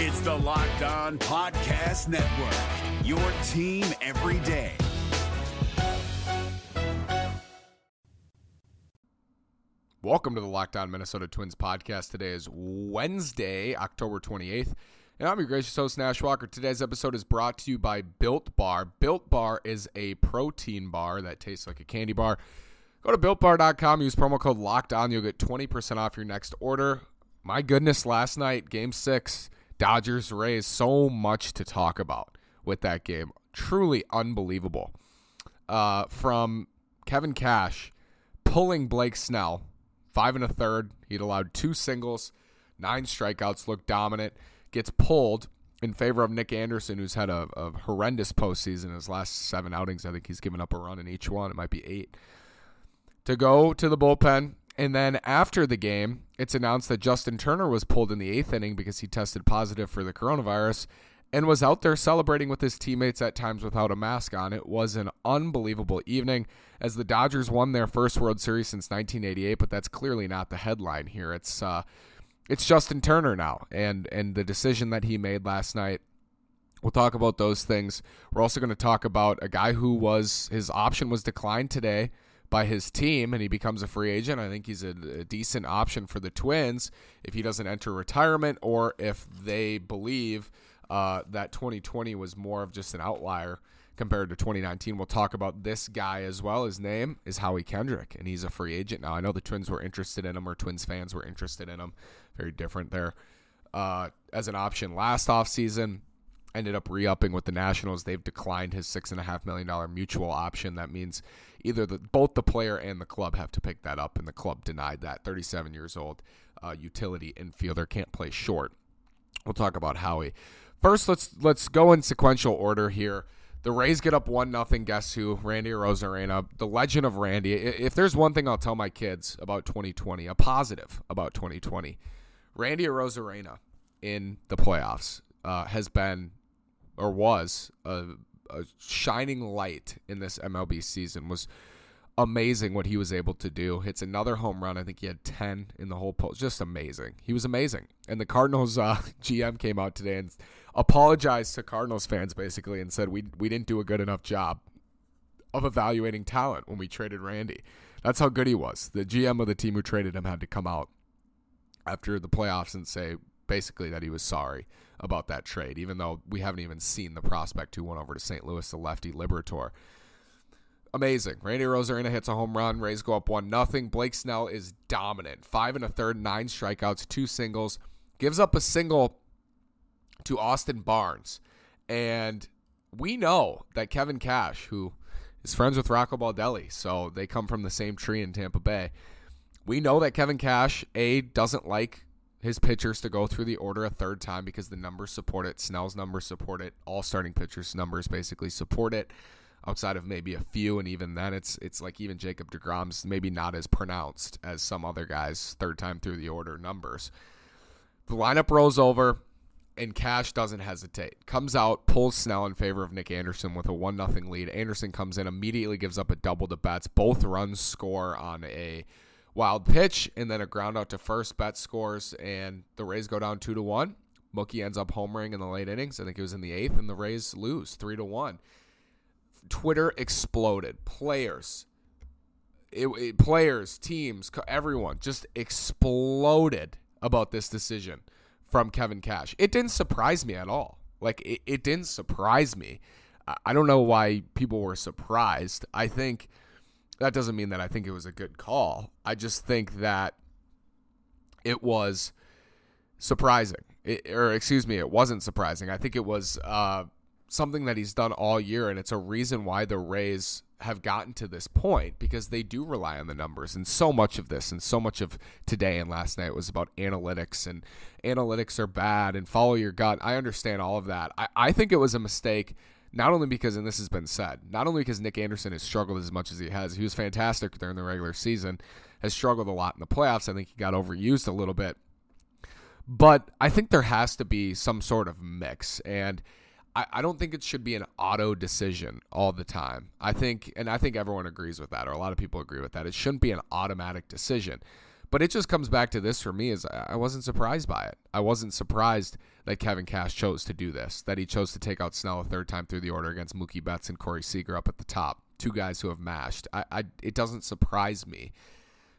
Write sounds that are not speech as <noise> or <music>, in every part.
It's the Locked On Podcast Network, your team every day. Welcome to the Locked On Minnesota Twins podcast. Today is Wednesday, October 28th. And I'm your gracious host, Nash Walker. Today's episode is brought to you by Built Bar. Built Bar is a protein bar that tastes like a candy bar. Go to builtbar.com, use promo code Locked On. You'll get 20% off your next order. My goodness, last night, game six, Dodgers Rays, so much to talk about with that game. Truly unbelievable. Uh, from Kevin Cash pulling Blake Snell, five and a third. He'd allowed two singles, nine strikeouts, looked dominant, gets pulled in favor of Nick Anderson, who's had a, a horrendous postseason. His last seven outings, I think he's given up a run in each one. It might be eight. To go to the bullpen. And then after the game, it's announced that Justin Turner was pulled in the eighth inning because he tested positive for the coronavirus and was out there celebrating with his teammates at times without a mask on. It was an unbelievable evening as the Dodgers won their first World Series since 1988, but that's clearly not the headline here. It's uh, it's Justin Turner now, and and the decision that he made last night. We'll talk about those things. We're also going to talk about a guy who was his option was declined today by his team and he becomes a free agent. I think he's a, a, decent option for the Twins if he doesn't enter retirement or if they believe uh, that 2020 was more of just an outlier compared to 2019. We'll talk about this guy as well. His name is Howie Kendrick, and he's a free agent now. I know the Twins were interested in him, or Twins fans were interested in him. Very different there. Uh, as an option last offseason, ended up re upping with the Nationals. They've declined his $6.5 million mutual option. That means either the, both the player and the club have to pick that up, and the club denied that. 37 years old, uh, utility infielder, can't play short. We'll talk about Howie. First, let's let's go in sequential order here. The Rays get up one nothing. Guess who? Randy Arozarena, the legend of Randy. If there's one thing I'll tell my kids about 2020, a positive about 2020, Randy Arozarena in the playoffs uh, has been or was a, a shining light in this MLB season. Was amazing what he was able to do. Hits another home run. I think he had 10 in the whole post. Just amazing. He was amazing. And the Cardinals uh, <laughs> GM came out today and apologized to Cardinals fans basically and said we we didn't do a good enough job of evaluating talent when we traded Randy. That's how good he was. The GM of the team who traded him had to come out after the playoffs and say basically that he was sorry about that trade, even though we haven't even seen the prospect who went over to St. Louis, the lefty Liberatore. amazing. Randy Arozarena hits a home run. Rays go up one nothing. Blake Snell is dominant. Five and a third, nine strikeouts, two singles. Gives up a single to Austin Barnes, and we know that Kevin Cash, who is friends with Rocco Baldelli, so they come from the same tree in Tampa Bay. We know that Kevin Cash a doesn't like his pitchers to go through the order a third time because the numbers support it. Snell's numbers support it. All starting pitchers' numbers basically support it outside of maybe a few, and even then, it's it's like even Jacob deGrom's maybe not as pronounced as some other guys' third time through the order numbers. The lineup rolls over, and Cash doesn't hesitate. Comes out, pulls Snell in favor of Nick Anderson with a one nothing lead. Anderson comes in, immediately gives up a double to Betts. Both runs score on a wild pitch, and then a ground out to first. Betts scores, and the Rays go down two to one. Mookie ends up homering in the late innings. I think it was in the eighth, and the Rays lose three to one. Twitter exploded. Players, it, it, players, teams, everyone just exploded about this decision from Kevin Cash. It didn't surprise me at all. Like it, it didn't surprise me. I don't know why people were surprised. I think that doesn't mean that I think it was a good call. I just think that it was surprising. It, or excuse me, it wasn't surprising. I think it was uh, something that he's done all year, and it's a reason why the Rays have gotten to this point because they do rely on the numbers. And so much of this and so much of today and last night was about analytics and analytics are bad and follow your gut. I understand all of that. I, I think it was a mistake. Not only because, and this has been said, not only because Nick Anderson has struggled as much as he has, he was fantastic during the regular season, has struggled a lot in the playoffs. I think he got overused a little bit. But I think there has to be some sort of mix. And I, I don't think it should be an auto decision all the time. I think, and I think everyone agrees with that, or a lot of people agree with that. It shouldn't be an automatic decision. But it just comes back to this for me is I wasn't surprised by it. I wasn't surprised that Kevin Cash chose to do this, that he chose to take out Snell a third time through the order against Mookie Betts and Corey Seager up at the top, two guys who have mashed. I, I it doesn't surprise me.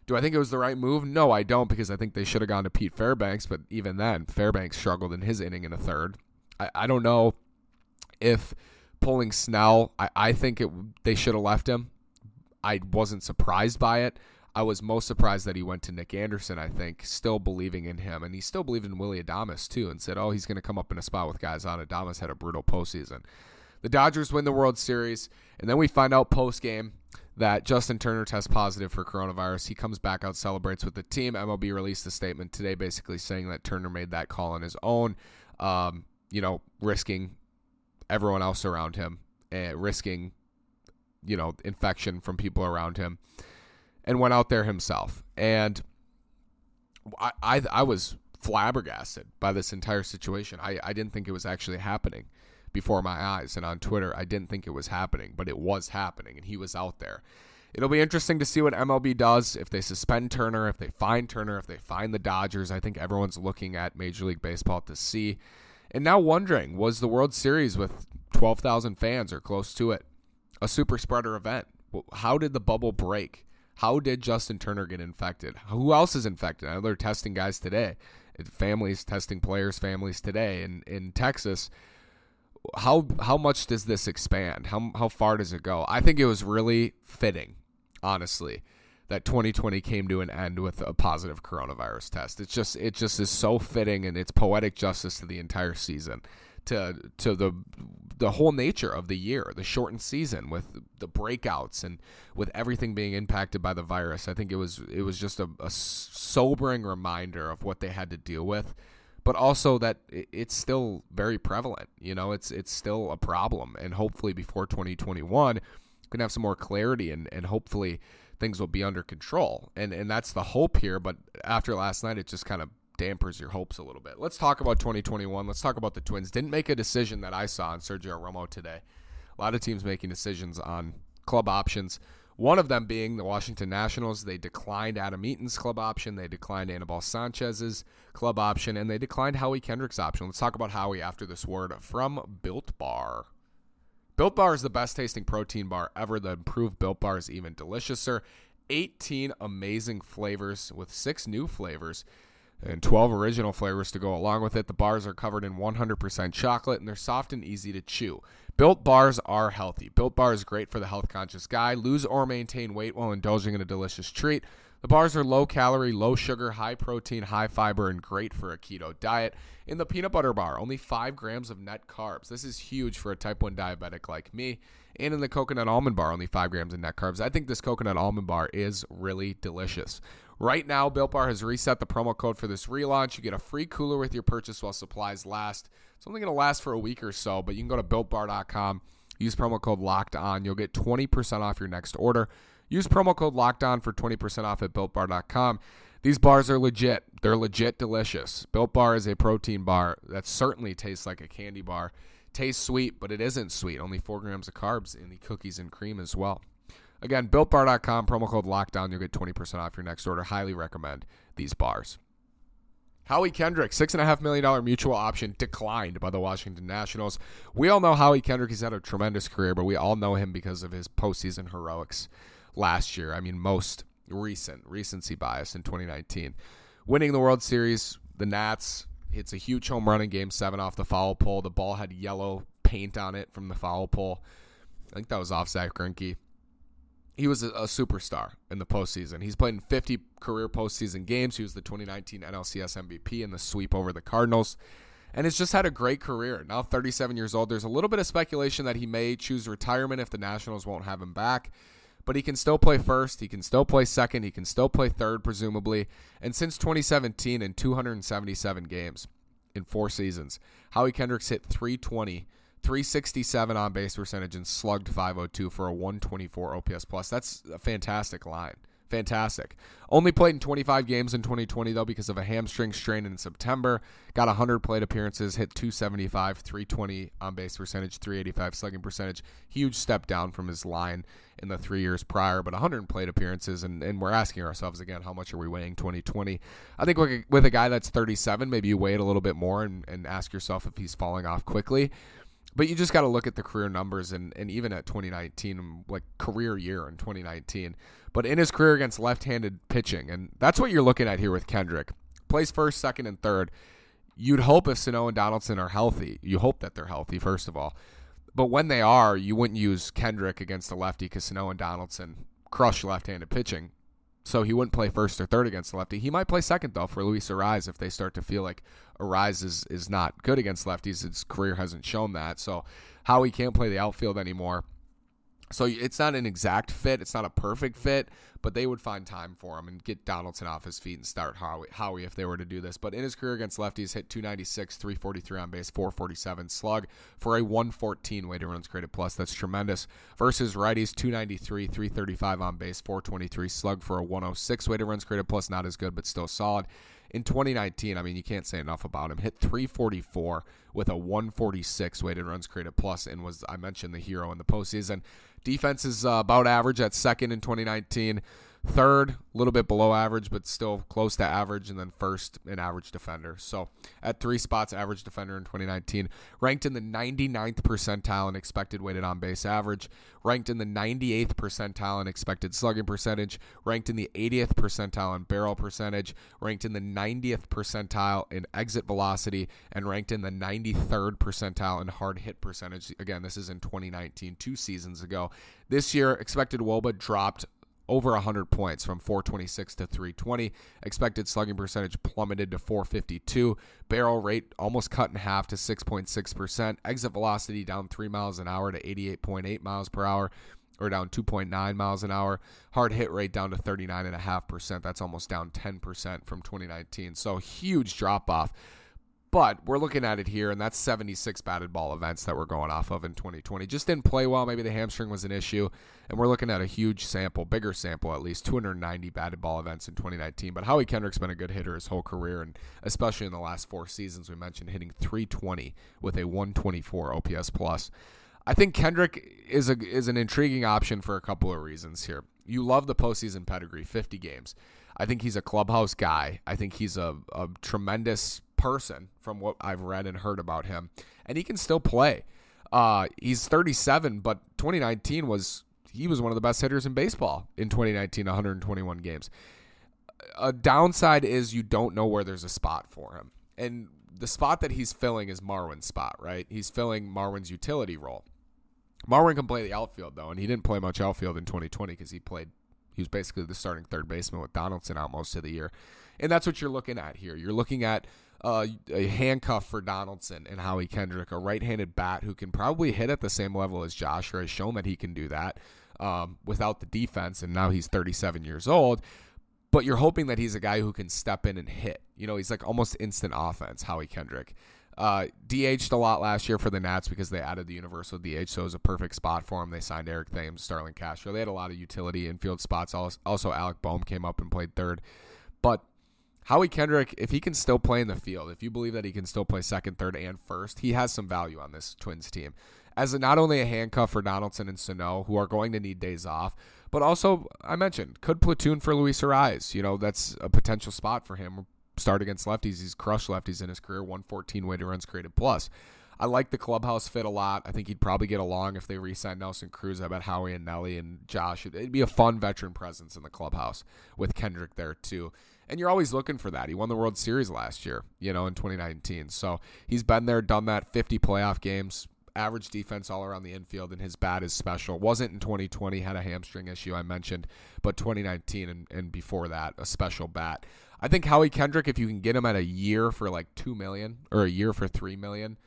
Do I think it was the right move? No, I don't, because I think they should have gone to Pete Fairbanks, but even then, Fairbanks struggled in his inning in a third. I, I don't know if pulling Snell, I, I think it they should have left him. I wasn't surprised by it. I was most surprised that he went to Nick Anderson, I think, still believing in him. And he still believed in Willie Adames, too, and said, oh, he's going to come up in a spot with guys on. Adames had a brutal postseason. The Dodgers win the World Series, and then we find out post game that Justin Turner tests positive for coronavirus. He comes back out, celebrates with the team. MLB released a statement today basically saying that Turner made that call on his own, um, you know, risking everyone else around him, and risking, you know, infection from people around him, and went out there himself. And I, I, I was flabbergasted by this entire situation. I, I didn't think it was actually happening before my eyes and on Twitter. I didn't think it was happening, but it was happening, and he was out there. It'll be interesting to see what MLB does if they suspend Turner, if they find Turner, if they find the Dodgers. I think everyone's looking at Major League Baseball to see. And now wondering was the World Series with 12,000 fans or close to it a super spreader event? How did the bubble break? How did Justin Turner get infected? Who else is infected? I know they're testing guys today. Families testing players' families today in, in Texas how how much does this expand? How how far does it go? I think it was really fitting, honestly, that 2020 came to an end with a positive coronavirus test. It's just it just is so fitting and it's poetic justice to the entire season, to to the the whole nature of the year, the shortened season with the breakouts and with everything being impacted by the virus. I think it was it was just a, a sobering reminder of what they had to deal with but also that it's still very prevalent. You know, it's it's still a problem, and hopefully before 2021, we can have some more clarity, and and hopefully things will be under control. And and that's the hope here. But after last night, it just kind of dampers your hopes a little bit. Let's talk about 2021. Let's talk about the Twins. Didn't make a decision that I saw on Sergio Romo today. A lot of teams making decisions on club options. One of them being the Washington Nationals. They declined Adam Eaton's club option. They declined Anibal Sanchez's club option. And they declined Howie Kendrick's option. Let's talk about Howie after this word from Built Bar. Built Bar is the best tasting protein bar ever. The improved Built Bar is even deliciouser. 18 amazing flavors with six new flavors and 12 original flavors to go along with it. The bars are covered in 100% chocolate and they're soft and easy to chew. Built bars are healthy. Built bar is great for the health conscious guy. Lose or maintain weight while indulging in a delicious treat. The bars are low calorie, low sugar, high protein, high fiber, and great for a keto diet. In the peanut butter bar, only 5 grams of net carbs. This is huge for a type 1 diabetic like me. And in the coconut almond bar, only 5 grams of net carbs. I think this coconut almond bar is really delicious. Right now, Built Bar has reset the promo code for this relaunch. You get a free cooler with your purchase while supplies last. It's only going to last for a week or so, but you can go to builtbar.com, use promo code locked on. You'll get 20% off your next order. Use promo code locked on for 20% off at builtbar.com. These bars are legit. They're legit delicious. Built Bar is a protein bar that certainly tastes like a candy bar. Tastes sweet, but it isn't sweet. Only 4 grams of carbs in the cookies and cream as well. Again, builtbar.com, promo code locked on. You'll get 20% off your next order. Highly recommend these bars. Howie Kendrick, $6.5 million mutual option declined by the Washington Nationals. We all know Howie Kendrick. He's had a tremendous career, but we all know him because of his postseason heroics last year. I mean, most recent, recency bias in 2019. Winning the World Series, the Nats hits a huge home run in game seven off the foul pole. The ball had yellow paint on it from the foul pole. I think that was off Zack Greinke he was a, a, superstar in the postseason. He's played in 50 career postseason games. He was the 2019 NLCS MVP in the sweep over the Cardinals. And has just had a great career. Now 37 years old. There's a little bit of speculation that he may choose retirement if the Nationals won't have him back. But he can still play first. He can still play second. He can still play third, presumably. And since 2017, in 277 games in four seasons, Howie Kendricks hit 320 367 on base percentage and slugged 502 for a 124 OPS plus. That's a fantastic line. fantastic. Only played in 25 games in 2020 though because of a hamstring strain in September. Got 100 plate appearances, hit 275, 320 on base percentage, 385 slugging percentage. Huge step down from his line in the three years prior, but 100 plate appearances, and, and we're asking ourselves again, how much are we weighing 2020? I think with a, guy that's 37, maybe you weigh it a little bit more and, and ask yourself if he's falling off quickly. But you just got to look at the career numbers and, and even at 2019, like career year in 2019. But in his career against left handed pitching, and that's what you're looking at here with Kendrick. Plays first, second, and third. You'd hope if Sano and Donaldson are healthy, you hope that they're healthy, first of all. But when they are, you wouldn't use Kendrick against the lefty because Sano and Donaldson crush left handed pitching. So he wouldn't play first or third against the lefty. He might play second though for Luis Arraez if they start to feel like Arraez is, is not good against lefties. His career hasn't shown that. So Howie can't play the outfield anymore. So it's not an exact fit. It's not a perfect fit, but they would find time for him and get Donaldson off his feet and start Howie, Howie if they were to do this. But in his career against lefties, hit 296, 343 on base, 447 slug for a 114 weighted runs created plus. That's tremendous. Versus righties, 293, 335 on base, 423 slug for a 106 weighted runs created plus. Not as good, but still solid in 2019, I mean, you can't say enough about him. Hit 344 with a 146 weighted runs created plus, and was I mentioned the hero in the postseason. Defense is uh, about average at second in 2019. Third, a little bit below average, but still close to average. And then first, an average defender. So at three spots, average defender in 2019. Ranked in the 99th percentile in expected weighted on base average. Ranked in the 98th percentile in expected slugging percentage. Ranked in the 80th percentile in barrel percentage. Ranked in the 90th percentile in exit velocity. And ranked in the 93rd percentile in hard hit percentage. Again, this is in 2019, two seasons ago. This year, expected wOBA dropped over 100 points from 426 to 320. Expected slugging percentage plummeted to 452. Barrel rate almost cut in half to 6.6%. Exit velocity down 3 miles an hour to 88.8 miles per hour or down 2.9 miles an hour. Hard hit rate down to 39.5%. That's almost down 10% from 2019. So huge drop off. But we're looking at it here, and that's 76 batted ball events that we're going off of in 2020. Just didn't play well. Maybe the hamstring was an issue. And we're looking at a huge sample, bigger sample at least, 290 batted ball events in 2019. But Howie Kendrick's been a good hitter his whole career, and especially in the last four seasons, we mentioned hitting 320 with a 124 OPS plus. I think Kendrick is a is an intriguing option for a couple of reasons here. You love the postseason pedigree, 50 games. I think he's a clubhouse guy. I think he's a, a tremendous person from what I've read and heard about him, and he can still play. Uh, he's 37, but 2019 was he was one of the best hitters in baseball in 2019, 121 games. A downside is you don't know where there's a spot for him, and the spot that he's filling is Marwin's spot, right? He's filling Marwin's utility role. Marwin can play the outfield though, and he didn't play much outfield in 2020 because he played. He was basically the starting third baseman with Donaldson out most of the year, and that's what you're looking at here. You're looking at uh, a handcuff for Donaldson and Howie Kendrick, a right-handed bat who can probably hit at the same level as Josh, or has shown that he can do that um, without the defense. And now he's 37 years old, but you're hoping that he's a guy who can step in and hit. You know, he's like almost instant offense. Howie Kendrick. Uh, DH'd a lot last year for the Nats because they added the universal DH, so it was a perfect spot for him. They signed Eric Thames, Starlin Castro. They had a lot of utility infield spots. Also, Alec Bohm came up and played third. But Howie Kendrick, if he can still play in the field, if you believe that he can still play second, third, and first, he has some value on this Twins team. As a, not only a handcuff for Donaldson and Sano, who are going to need days off, but also, I mentioned, could platoon for Luis Arraez. You know, that's a potential spot for him. Start against lefties. He's crushed lefties in his career, 114 weighted runs created plus. I like the clubhouse fit a lot. I think he'd probably get along if they re-sign Nelson Cruz. I bet Howie and Nelly and Josh. It'd be a fun veteran presence in the clubhouse with Kendrick there too and you're always looking for that. He won the World Series last year, you know, in 2019. So he's been there, done that, 50 playoff games, average defense all around the infield, and his bat is special. Wasn't in 2020, had a hamstring issue I mentioned, but 2019 and, and before that, a special bat. I think Howie Kendrick, if you can get him at a year for like two million or a year for three million,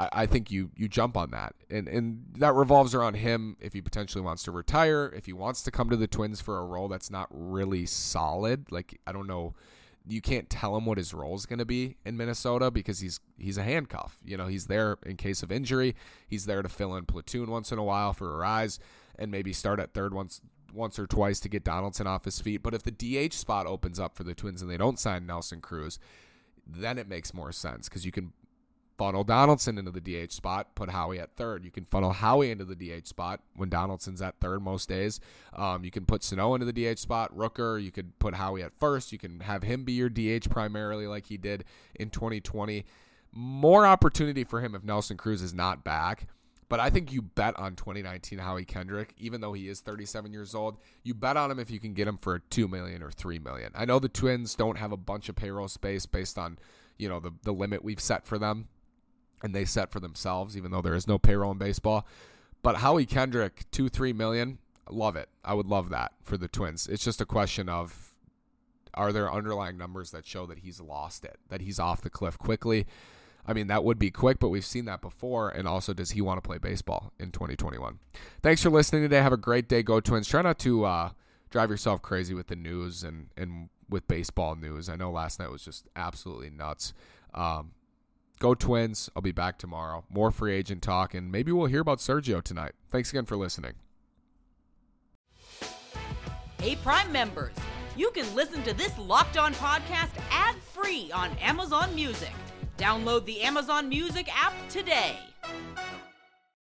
I, I think you you jump on that, and and that revolves around him if he potentially wants to retire, if he wants to come to the Twins for a role that's not really solid. Like I don't know, you can't tell him what his role is going to be in Minnesota because he's he's a handcuff. You know, he's there in case of injury. He's there to fill in platoon once in a while for Arraez and maybe start at third once once or twice to get Donaldson off his feet. But if the DH spot opens up for the Twins and they don't sign Nelson Cruz, then it makes more sense because you can funnel Donaldson into the DH spot, put Howie at third. You can funnel Howie into the DH spot when Donaldson's at third most days. Um, you can put Sano into the DH spot, Rooker. You could put Howie at first. You can have him be your DH primarily, like he did in 2020. More opportunity for him if Nelson Cruz is not back. But I think you bet on 2019 Howie Kendrick, even though he is 37 years old. You bet on him if you can get him for two million or three million. I know the Twins don't have a bunch of payroll space based on, you know, the the limit we've set for them and they set for themselves, even though there is no payroll in baseball. But Howie Kendrick, two, three million, love it. I would love that for the Twins. It's just a question of are there underlying numbers that show that he's lost it, that he's off the cliff quickly? I mean, that would be quick, but we've seen that before. And also, does he want to play baseball in 2021? Thanks for listening today. Have a great day. Go Twins. Try not to uh, drive yourself crazy with the news and, and with baseball news. I know last night was just absolutely nuts. Um, Go Twins. I'll be back tomorrow. More free agent talk, and maybe we'll hear about Sergio tonight. Thanks again for listening. Hey, Prime members, you can listen to this locked on podcast ad free on Amazon Music. Download the Amazon Music app today.